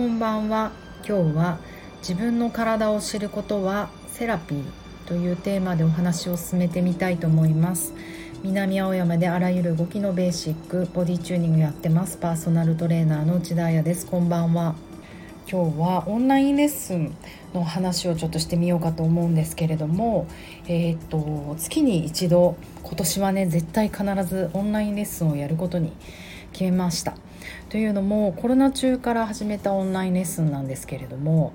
こんばんは。今日は自分の体を知ることはセラピーというテーマでお話を進めてみたいと思います。南青山であらゆる動きのベーシックボディチューニングやってます。パーソナルトレーナーの内田彩です。こんばんは。今日はオンラインレッスンの話をちょっとしてみようかと思うんですけれども、えー、っと月に一度今年はね絶対必ずオンラインレッスンをやることに決めました。というのもコロナ中から始めたオンラインレッスンなんですけれども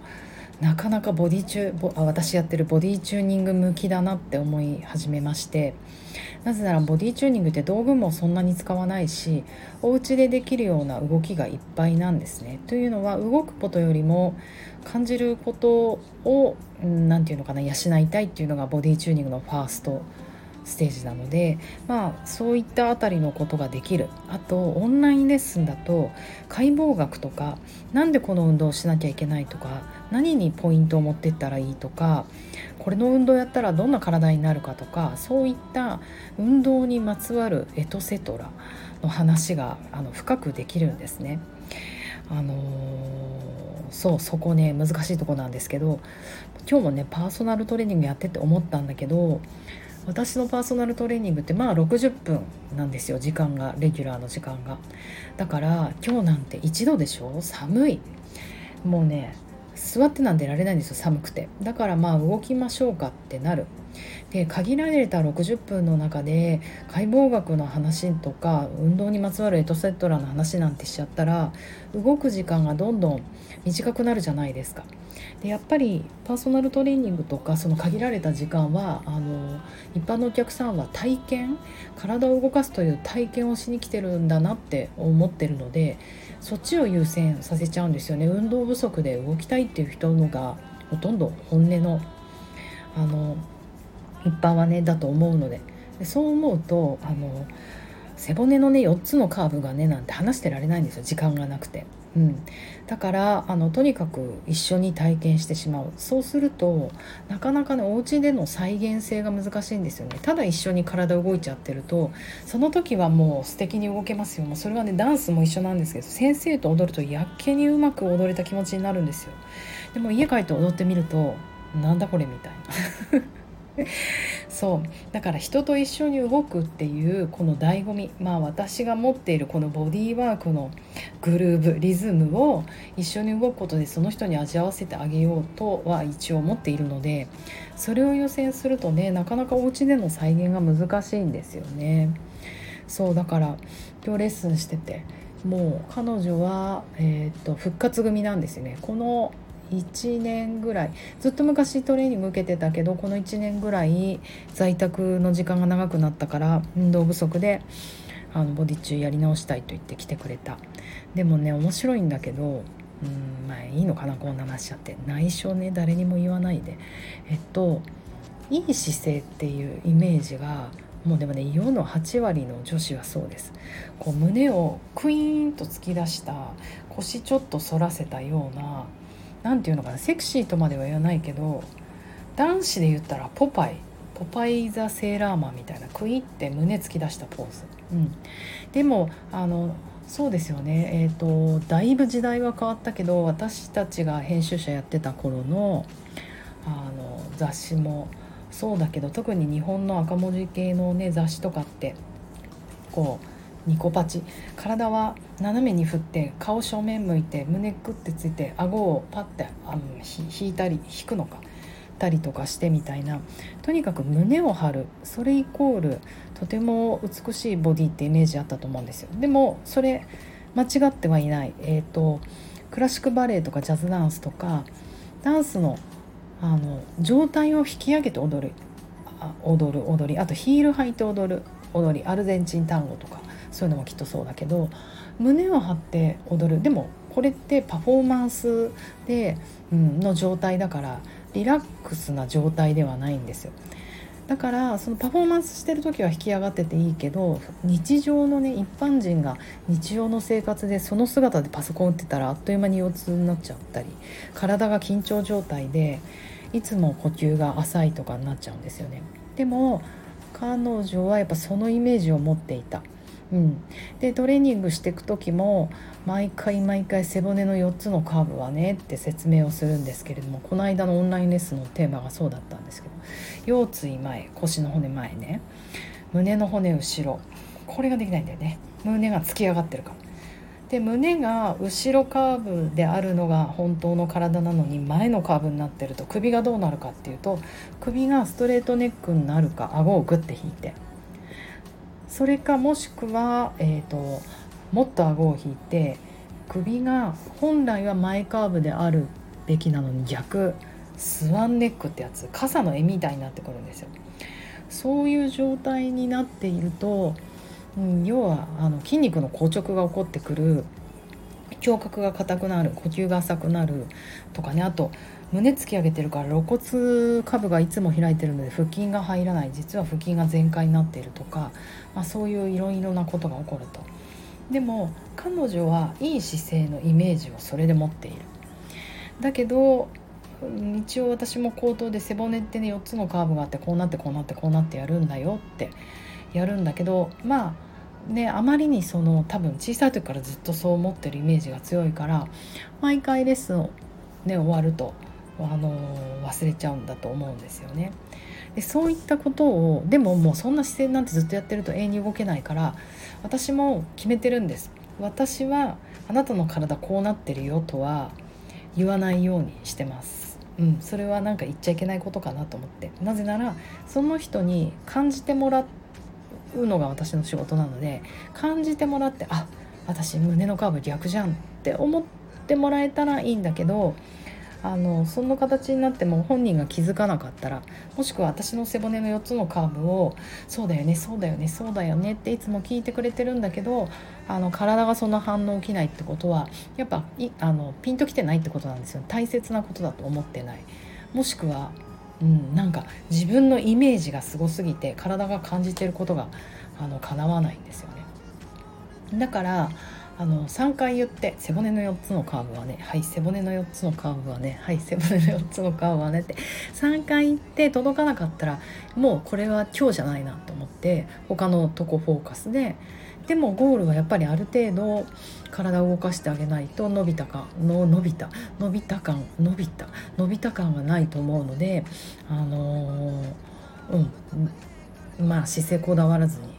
なかなかボディチューあ私やってるボディチューニング向きだなって思い始めましてなぜならボディチューニングって道具もそんなに使わないしお家でできるような動きがいっぱいなんですね。というのは動くことよりも感じることを何て言うのかな養いたいっていうのがボディチューニングのファーストステージなのでまあそういったあたりのことができるあとオンラインレッスンだと解剖学とか何でこの運動をしなきゃいけないとか何にポイントを持ってったらいいとかこれの運動やったらどんな体になるかとかそういった運動にまつわるエトセトラの話があの深くできるんですね。あのー、そうそこね難しいとこなんですけど今日もねパーソナルトレーニングやってて思ったんだけど私のパーソナルトレーニングってまあ60分なんですよ。時間がレギュラーの時間が。だから今日なんて1度でしょ？寒い。もうね座ってなんてられないんですよ寒くて。だからまあ動きましょうかってなる。で限られた60分の中で解剖学の話とか運動にまつわるエトセトラの話なんてしちゃったら動く時間がどんどん短くなるじゃないですか。でやっぱりパーソナルトレーニングとかその限られた時間はあの一般のお客さんは体験体を動かすという体験をしに来てるんだなって思ってるのでそっちを優先させちゃうんですよね運動不足で動きたいっていう人のがほとんど本音のあの一般はねだと思うので。でそう思うとあの背骨のね4つのカーブがねなんて話してられないんですよ。時間がなくて。うん、だからあのとにかく一緒に体験してしまう。そうするとなかなかねお家での再現性が難しいんですよね。ただ一緒に体動いちゃってるとその時はもう素敵に動けますよ。もうそれはねダンスも一緒なんですけど先生と踊るとやっけにうまく踊れた気持ちになるんですよ。でも家帰って踊ってみるとなんだこれみたいな。そうだから人と一緒に動くっていうこの醍醐味まあ私が持っているこのボディーワークのグルーブリズムを一緒に動くことでその人に味わわせてあげようとは一応思っているのでそれを優先するとねなかなかお家での再現が難しいんですよね。そうだから今日レッスンしててもう彼女は、えー、と復活組なんですよね。この1年ぐらい。ずっと昔トレーニング受けてたけどこの1年ぐらい在宅の時間が長くなったから運動不足であのボディ中やり直したいと言って来てくれた。でもね面白いんだけどうんまあいいのかなこんな話しちゃって。内緒ね誰にも言わないで。えっといい姿勢っていうイメージがもうでもね世の8割の女子はそうです。こう胸をクイーンと突き出した腰ちょっと反らせたような何て言うのかなセクシーとまでは言わないけど男子で言ったらポパイ。ポパイ・ザ・セーラーマンみたいな。クイって胸突き出したポーズ、うん、でもあのそうですよね。えっ、ー、とだいぶ時代は変わったけど私たちが編集者やってた頃のあの雑誌もそうだけど特に日本の赤文字系のね雑誌とかってこうニコパチ。体は斜めに振って顔正面向いて胸グッてついて顎をパッてあの引いたり引くのか。たりとかしてみたいな。とにかく胸を張る。それイコールとても美しいボディってイメージあったと思うんですよ。でもそれ間違ってはいない。えっ、ー、とクラシックバレエとかジャズダンスとかダンスのあの状態を引き上げて踊る。踊る踊り。あとヒール履いて踊る。踊り。アルゼンチン単語とか。そういうのもきっとそうだけど胸を張って踊るでもこれってパフォーマンスで、うん、の状態だからリラックスな状態ではないんですよ。だからそのパフォーマンスしてる時は引き上がってていいけど日常のね一般人が日常の生活でその姿でパソコン打ってたらあっという間に腰痛になっちゃったり体が緊張状態でいつも呼吸が浅いとかになっちゃうんですよね。でも彼女はやっぱそのイメージを持っていたうん、でトレーニングしていく時も毎回毎回背骨の4つのカーブはねって説明をするんですけれどもこの間のオンラインレッスンのテーマがそうだったんですけど腰椎前腰の骨前ね。胸の骨後ろ。これができないんだよね。胸が突き上がってるから。で胸が後ろカーブであるのが本当の体なのに前のカーブになってると首がどうなるかっていうと首がストレートネックになるか顎をグッて引いて。それかもしくは、えーと、もっと顎を引いて首が本来は前カーブであるべきなのに逆スワンネックってやつ傘の絵みたいになってくるんですよ。そういう状態になっているとうん、要はあの筋肉の硬直が起こってくる胸郭が硬くなる呼吸が浅くなるとかねあと胸突き上げてるから肋骨下部がいつも開いてるので腹筋が入らない実は腹筋が全開になっているとか、まあ、そういういろいろなことが起こると。でも彼女はいい姿勢のイメージをそれで持っている。だけど一応私も口頭で背骨ってね4つのカーブがあってこうなってこうなってこうなってやるんだよってやるんだけどまあね、あまりにその多分小さい時からずっとそう思ってるイメージが強いから毎回レッスンを、ね、終わると、あの忘れちゃうんだと思うんですよね。でそういったことをでももうそんな姿勢なんてずっとやってると永遠に動けないから私も決めてるんです。私はあなたの体こうなってるよとは言わないようにしてます。うん、それはなんか言っちゃいけないことかなと思ってなぜならその人に感じてもらうのが私の仕事なので感じてもらってあ私胸のカーブ逆じゃんって思ってもらえたらいいんだけどあのその形になっても本人が気づかなかったらもしくは私の背骨の4つのカーブを「そうだよねそうだよねそうだよね」っていつも聞いてくれてるんだけどあの体がその反応起きないってことはやっぱいあのピンときてないってことなんですよ大切なことだと思ってない。もしくはうん、なんか自分のイメージがすごすぎて体が感じてることがあの叶わないんですよねだからあの3回言って背骨の4つのカーブはねはい背骨の4つのカーブはねはい背骨の4つのカーブはねって3回言って届かなかったらもうこれは今日じゃないなと思って他のとこフォーカスででもゴールはやっぱりある程度体を動かしてあげないと伸びたかの伸びた伸びた感伸びた伸びた感がないと思うのであのー、うんまあ姿勢こだわらずに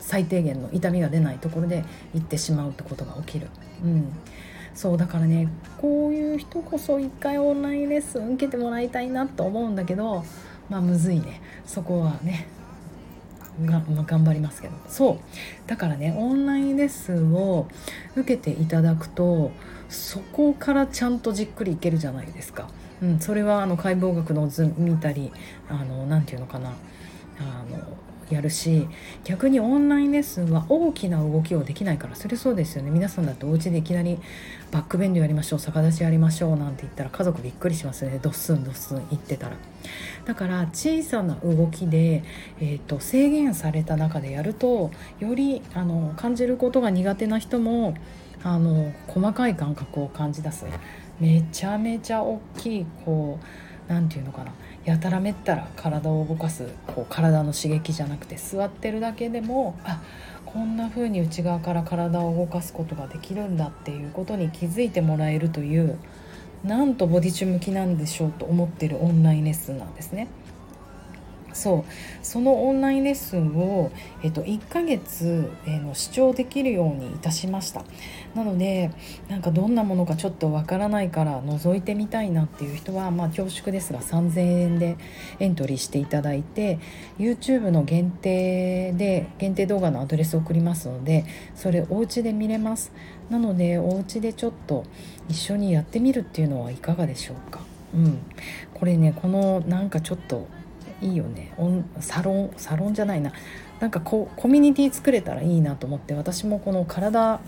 最低限の痛みが出ないところで行ってしまうってことが起きる。うん。そうだからねこういう人こそ一回オンラインレッスン受けてもらいたいなと思うんだけどまあむずいね。そこはねが、まあ、頑張りますけど。そう。だからねオンラインレッスンを受けていただくとそこからちゃんとじっくりいけるじゃないですか。うん、それはあの解剖学の図見たりあのなて言うのかな。あのやるし逆にオンラインレッスンは大きな動きをできないからそれそうですよね。皆さんだってお家でいきなりバックベンドやりましょう逆立ちやりましょうなんて言ったら家族びっくりしますよね。ドッスンドッスン言ってたら。だから小さな動きで、えーと、制限された中でやるとよりあの感じることが苦手な人もあの細かい感覚を感じ出す。めちゃめちゃ大きいこう何て言うのかな。やたらめったら体を動かすこう体の刺激じゃなくて座ってるだけでもあこんな風に内側から体を動かすことができるんだっていうことに気づいてもらえるというなんとボディチュ向きなんでしょうと思ってるオンラインレッスンなんですね。そう。そのオンラインレッスンを、えっと、1ヶ月、えー、の視聴できるようにいたしました。なのでなんかどんなものかちょっとわからないから覗いてみたいなっていう人は、まあ、恐縮ですが3000円でエントリーしていただいて YouTube の限定で限定動画のアドレスを送りますのでそれお家で見れます。なのでお家でちょっと一緒にやってみるっていうのはいかがでしょうか。うん、これねこのなんかちょっといいよね。サロンサロンじゃないな。なんかこうコミュニティ作れたらいいなと思って。私もこの体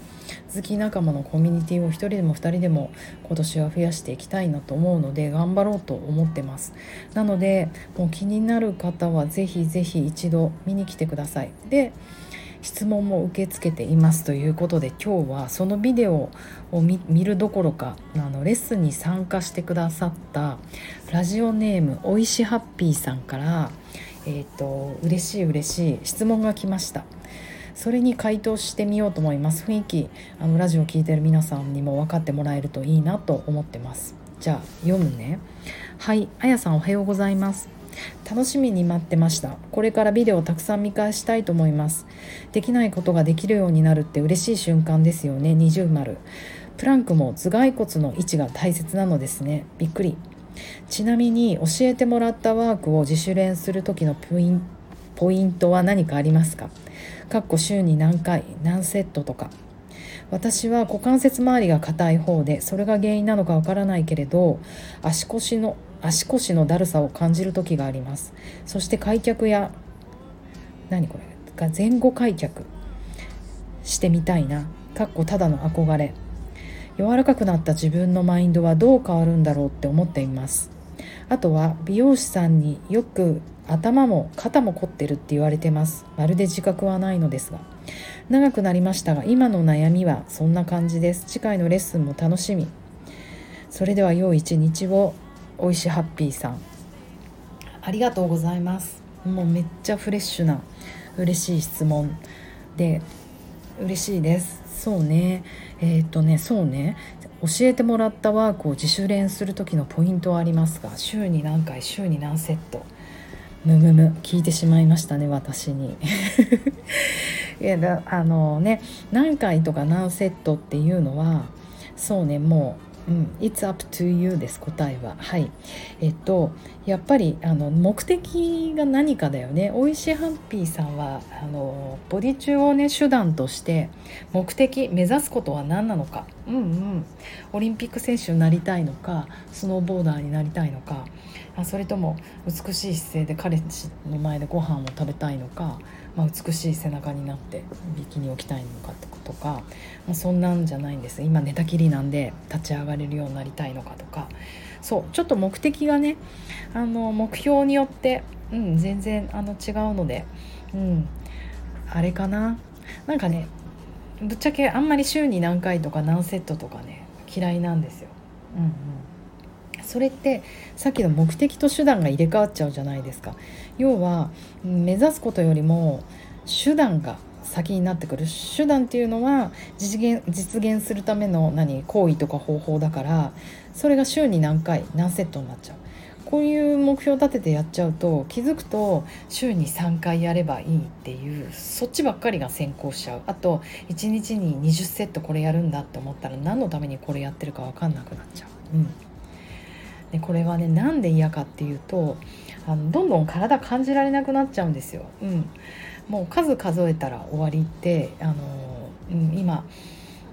好き仲間のコミュニティを1人でも2人でも今年は増やしていきたいなと思うので頑張ろうと思ってます。なのでもう気になる方は是非是非一度見に来てください。で質問も受け付けていますということで今日はそのビデオを見るどころかあのレッスンに参加してくださったラジオネームおいしハッピーさんからえーと、嬉しい嬉しい質問が来ました。それに回答してみようと思います。雰囲気あのラジオを聴いてる皆さんにも分かってもらえるといいなと思ってます。じゃあ読むね。はいあやさんおはようございます。楽しみに待ってました。これからビデオをたくさん見返したいと思います。できないことができるようになるって嬉しい瞬間ですよね。二重丸。プランクも頭蓋骨の位置が大切なのですね。びっくり。ちなみに教えてもらったワークを自主練する時のポインポイントは何かありますか？かっこ週に何回何セットとか。私は股関節周りが硬い方でそれが原因なのかわからないけれど足腰の足腰のだるさを感じる時があります。そして開脚や何これ？が前後開脚。してみたいな。かっこただの憧れ。柔らかくなった自分のマインドはどう変わるんだろうって思っています。あとは美容師さんによく頭も肩も凝ってるって言われてます。まるで自覚はないのですが。長くなりましたが今の悩みはそんな感じです。次回のレッスンも楽しみ。それでは良い一日を。おいしハッピーさん。ありがとうございます。もうめっちゃフレッシュな嬉しい質問で嬉しいです。そうね。えー、っとねそうね。教えてもらったワークを自主練する時のポイントはありますが週に何回週に何セット。むむむ。聞いてしまいましたね私に。いやだあのね何回とか何セットっていうのはそうねもううん、It's up to you です答えは。はい。えっとやっぱりあの目的が何かだよね。おいしいハッピーさんはあのボディ中をね手段として目的目指すことは何なのか。うんうん。オリンピック選手になりたいのかスノーボーダーになりたいのかあそれとも美しい姿勢で彼氏の前でご飯を食べたいのかまあ、美しい背中になってビキニを着たいのかとか、まあ、そんなんじゃないんです。今寝たきりなんで立ち上がれるようになりたいのかとか。そうちょっと目的がねあの目標によって、うん、全然あの違うので、うん、あれかな。なんかねぶっちゃけあんまり週に何回とか何セットとかね嫌いなんですよ。うんうん。それってさっきの目的と手段が入れ替わっちゃうじゃないですか。要は目指すことよりも手段が先になってくる。手段っていうのは実現実現するための何行為とか方法だからそれが週に何回何セットになっちゃう。こういう目標を立ててやっちゃうと気づくと週に3回やればいいっていうそっちばっかりが先行しちゃう。あと1日に20セットこれやるんだって思ったら何のためにこれやってるか分かんなくなっちゃう。うん。でこれはねなんで嫌かっていうとあのどんどん体感じられなくなっちゃうんですよ。うん、もう数数えたら終わりってあの、うん、今、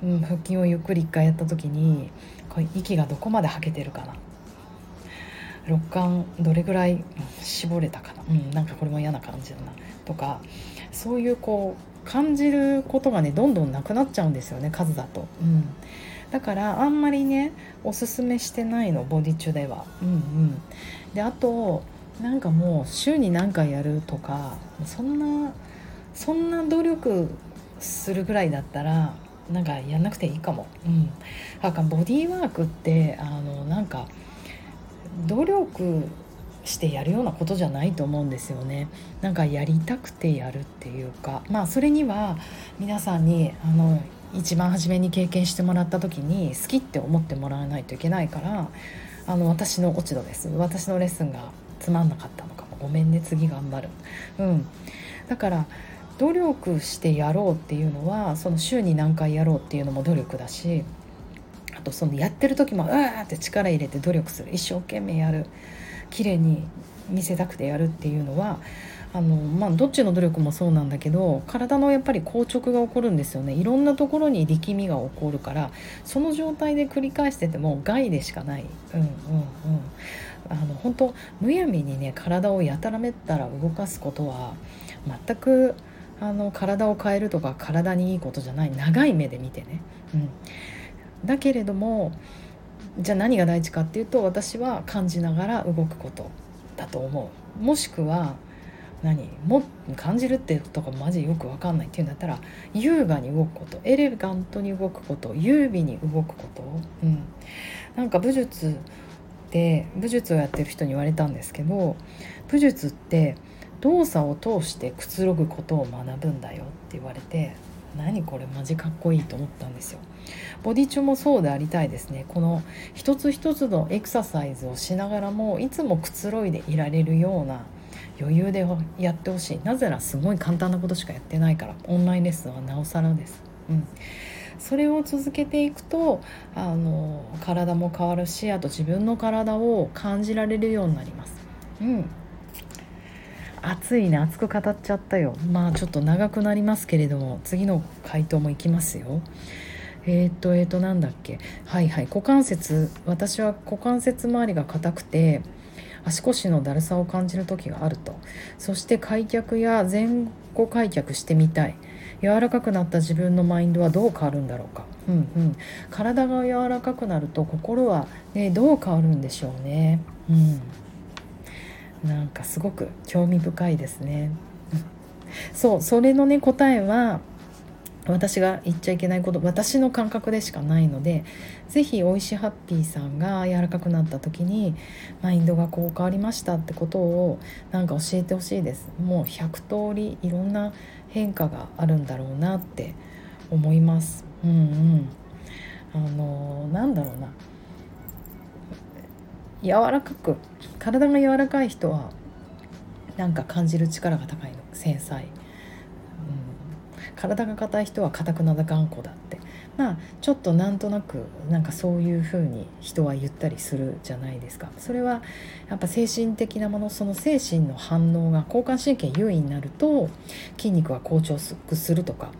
うん、腹筋をゆっくり一回やった時にこれ息がどこまで吐けてるかな。肋間どれぐらい絞れたかな、うん、なんかこれも嫌な感じだな。とかそういうこう感じることがねどんどんなくなっちゃうんですよね数だと。うん。だからあんまりねおすすめしてないのボディチュでは。うんうん、であとなんかもう週に何回やるとかそんなそんな努力するぐらいだったらなんかやんなくていいかも。うん、なんかボディーワークってあのなんか努力してやるようなことじゃないと思うんですよねなんかやりたくてやるっていうかまあそれには皆さんにあの一番初めに経験してもらった時に好きって思ってもらわないといけないからあの私の落ち度です。私のレッスンがつまんなかったのか。もごめんね次頑張る。うん。だから努力してやろうっていうのはその週に何回やろうっていうのも努力だしあとそのやってる時もうわーって力入れて努力する。一生懸命やる。綺麗に見せたくてやるっていうのはあのまあどっちの努力もそうなんだけど体のやっぱり硬直が起こるんですよね。いろんなところに力みが起こるからその状態で繰り返してても害でしかない。うんうんうん。あの本当むやみにね体をやたらめったら動かすことは全くあの体を変えるとか体にいいことじゃない長い目で見てね、うん、だけれどもじゃあ何が大事かっていうと私は感じながら動くことだと思う。もしくは何？も感じるってとかマジよく分かんないっていうんだったら優雅に動くことエレガントに動くこと優美に動くこと、うん、なんか武術って武術をやってる人に言われたんですけど武術って動作を通してくつろぐことを学ぶんだよって言われて何これマジかっこいいと思ったんですよ。ボディ中もそうでありたいですね。この一つ一つのエクササイズをしながらもいつもくつろいでいられるような余裕でやってほしい。なぜならすごい簡単なことしかやってないから。オンラインレッスンはなおさらです、うん、それを続けていくとあの体も変わるしあと自分の体を感じられるようになります。うん。熱いね。熱く語っちゃったよ。まあちょっと長くなりますけれども次の回答もいきますよ。えー、っとえー、っとなんだっけ。はいはい。股関節。私は股関節周りが硬くて足腰のだるさを感じる時があると。そして開脚や前後開脚してみたい。柔らかくなった自分のマインドはどう変わるんだろうか、うんうん、体が柔らかくなると心は、ね、どう変わるんでしょうね、うん、なんかすごく興味深いですね。そうそれのね答えは私が言っちゃいけないこと私の感覚でしかないので是非おいしハッピーさんが柔らかくなった時にマインドがこう変わりましたってことをなんか教えてほしいです。もう100通りいろんな変化があるんだろうなって思います。うんうん。あのなんだろうな。柔らかく体が柔らかい人はなんか感じる力が高いの。繊細。体が硬い人は硬くなだ頑固だって。まあちょっとなんとなくなんかそういうふうに人は言ったりするじゃないですか。それはやっぱ精神的なものその精神の反応が交感神経優位になると筋肉は硬直するとか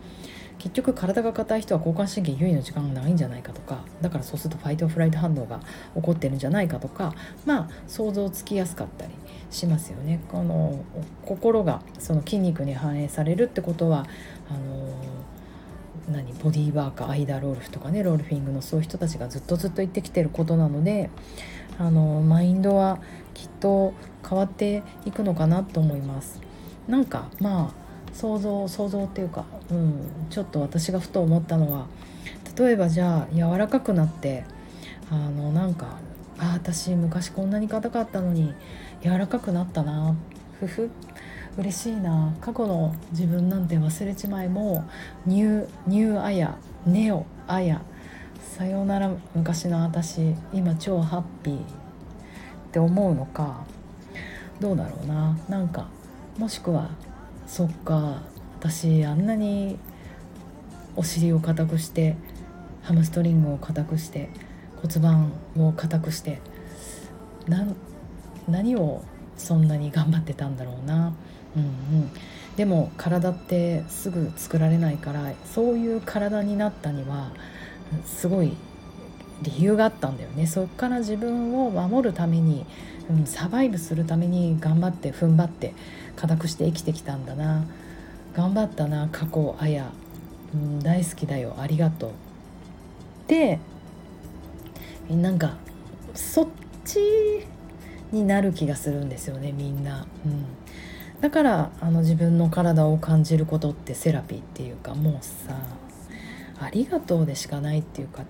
結局体が硬い人は交感神経優位の時間が長いんじゃないかとかだからそうするとファイトフライト反応が起こってるんじゃないかとかまあ想像つきやすかったりしますよね。この心がその筋肉に反映されるってことはあの何ボディーワーカーアイダーロールフとかねロールフィングのそういう人たちがずっとずっと言ってきてることなのであのマインドはきっと変わっていくのかなと思います。なんかまあ想像想像っていうか、うん、ちょっと私がふと思ったのは例えばじゃあ柔らかくなってあのなんかあ私昔こんなに硬かったのに柔らかくなったなふふ嬉しいな過去の自分なんて忘れちまいもニューニューアヤネオアヤさようなら昔の私今超ハッピーって思うのかどうだろうな。なんかもしくはそっか。私あんなにお尻を硬くしてハムストリングを硬くして骨盤を硬くして何をそんなに頑張ってたんだろうな。うんうん。でも体ってすぐ作られないからそういう体になったにはすごい理由があったんだよね。そっから自分を守るために、うん、サバイブするために頑張って踏ん張って固くして生きてきたんだな。頑張ったな過去あや、うん、大好きだよ。ありがとう。でなんかそっちになる気がするんですよねみんな。うん。だからあの自分の体を感じることってセラピーっていうかもうさありがとうでしかないっていうか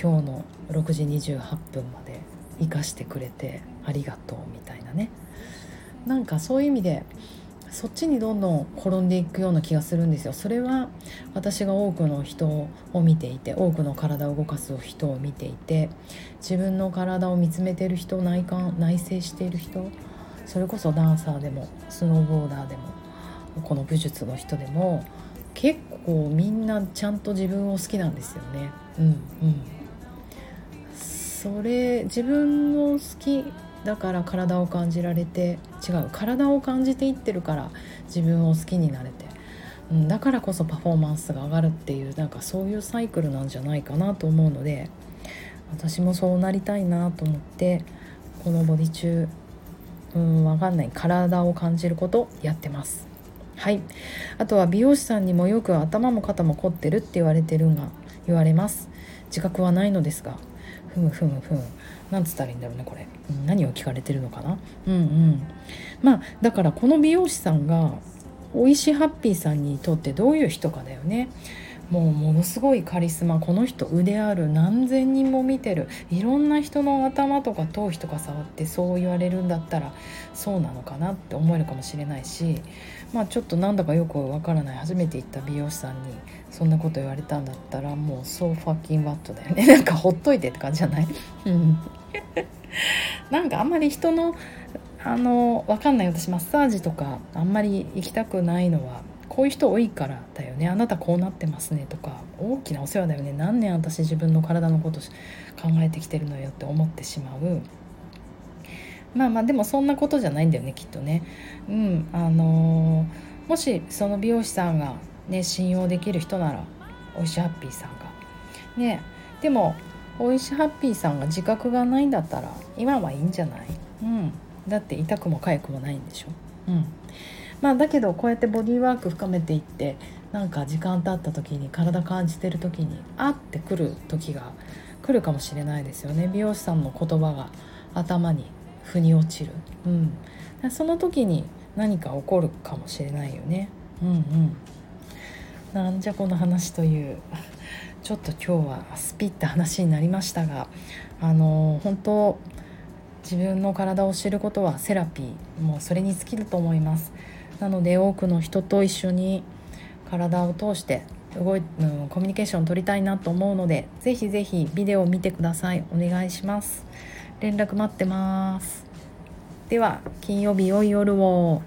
今日の6時28分まで生かしてくれてありがとうみたいなね。なんかそういう意味でそっちにどんどん転んでいくような気がするんですよ。それは私が多くの人を見ていて多くの体を動かす人を見ていて自分の体を見つめてる人内観内省している人それこそダンサーでもスノーボーダーでもこの武術の人でも結構みんなちゃんと自分を好きなんですよね。うんうん、それ自分の好きだから体を感じられて違う体を感じていってるから自分を好きになれて、うん、だからこそパフォーマンスが上がるっていうなんかそういうサイクルなんじゃないかなと思うので私もそうなりたいなと思ってこのボディ中うん分かんない体を感じることやってます。はい。あとは美容師さんにもよく頭も肩も凝ってるって言われてるんが言われます。自覚はないのですがふむふむふむ。なんつったらいいんだろうねこれ、何を聞かれてるのかな？うんうん。まあだからこの美容師さんがおいしハッピーさんにとってどういう人かだよね。もうものすごいカリスマこの人腕ある何千人も見てるいろんな人の頭とか頭皮とか触ってそう言われるんだったらそうなのかなって思えるかもしれないしまあちょっとなんだかよくわからない初めて行った美容師さんにそんなこと言われたんだったらもうそうファッキンワットだよね。なんかほっといてって感じじゃない？なんかあんまり人のあのわかんない。私マッサージとかあんまり行きたくないのはこういう人多いからだよね。あなたこうなってますねとか大きなお世話だよね。何年私自分の体のこと考えてきてるのよって思ってしまう。まあまあでもそんなことじゃないんだよねきっとね。うんあのー、もしその美容師さんがね信用できる人ならおいしハッピーさんが。ねでもおいしハッピーさんが自覚がないんだったら今はいいんじゃない？うん。だって痛くも痒くもないんでしょ？うん。まあだけどこうやってボディーワーク深めていってなんか時間経った時に体感じてる時にあってくる時が来るかもしれないですよね。美容師さんの言葉が頭に腑に落ちる、うん、その時に何か起こるかもしれないよね。うんうん。なんじゃこの話というちょっと今日はスピって話になりましたがあの本当自分の体を知ることはセラピーもうそれに尽きると思います。なので多くの人と一緒に体を通して動い、うん、コミュニケーションを取りたいなと思うのでぜひぜひビデオを見てください。お願いします。連絡待ってます。では金曜日良い夜を。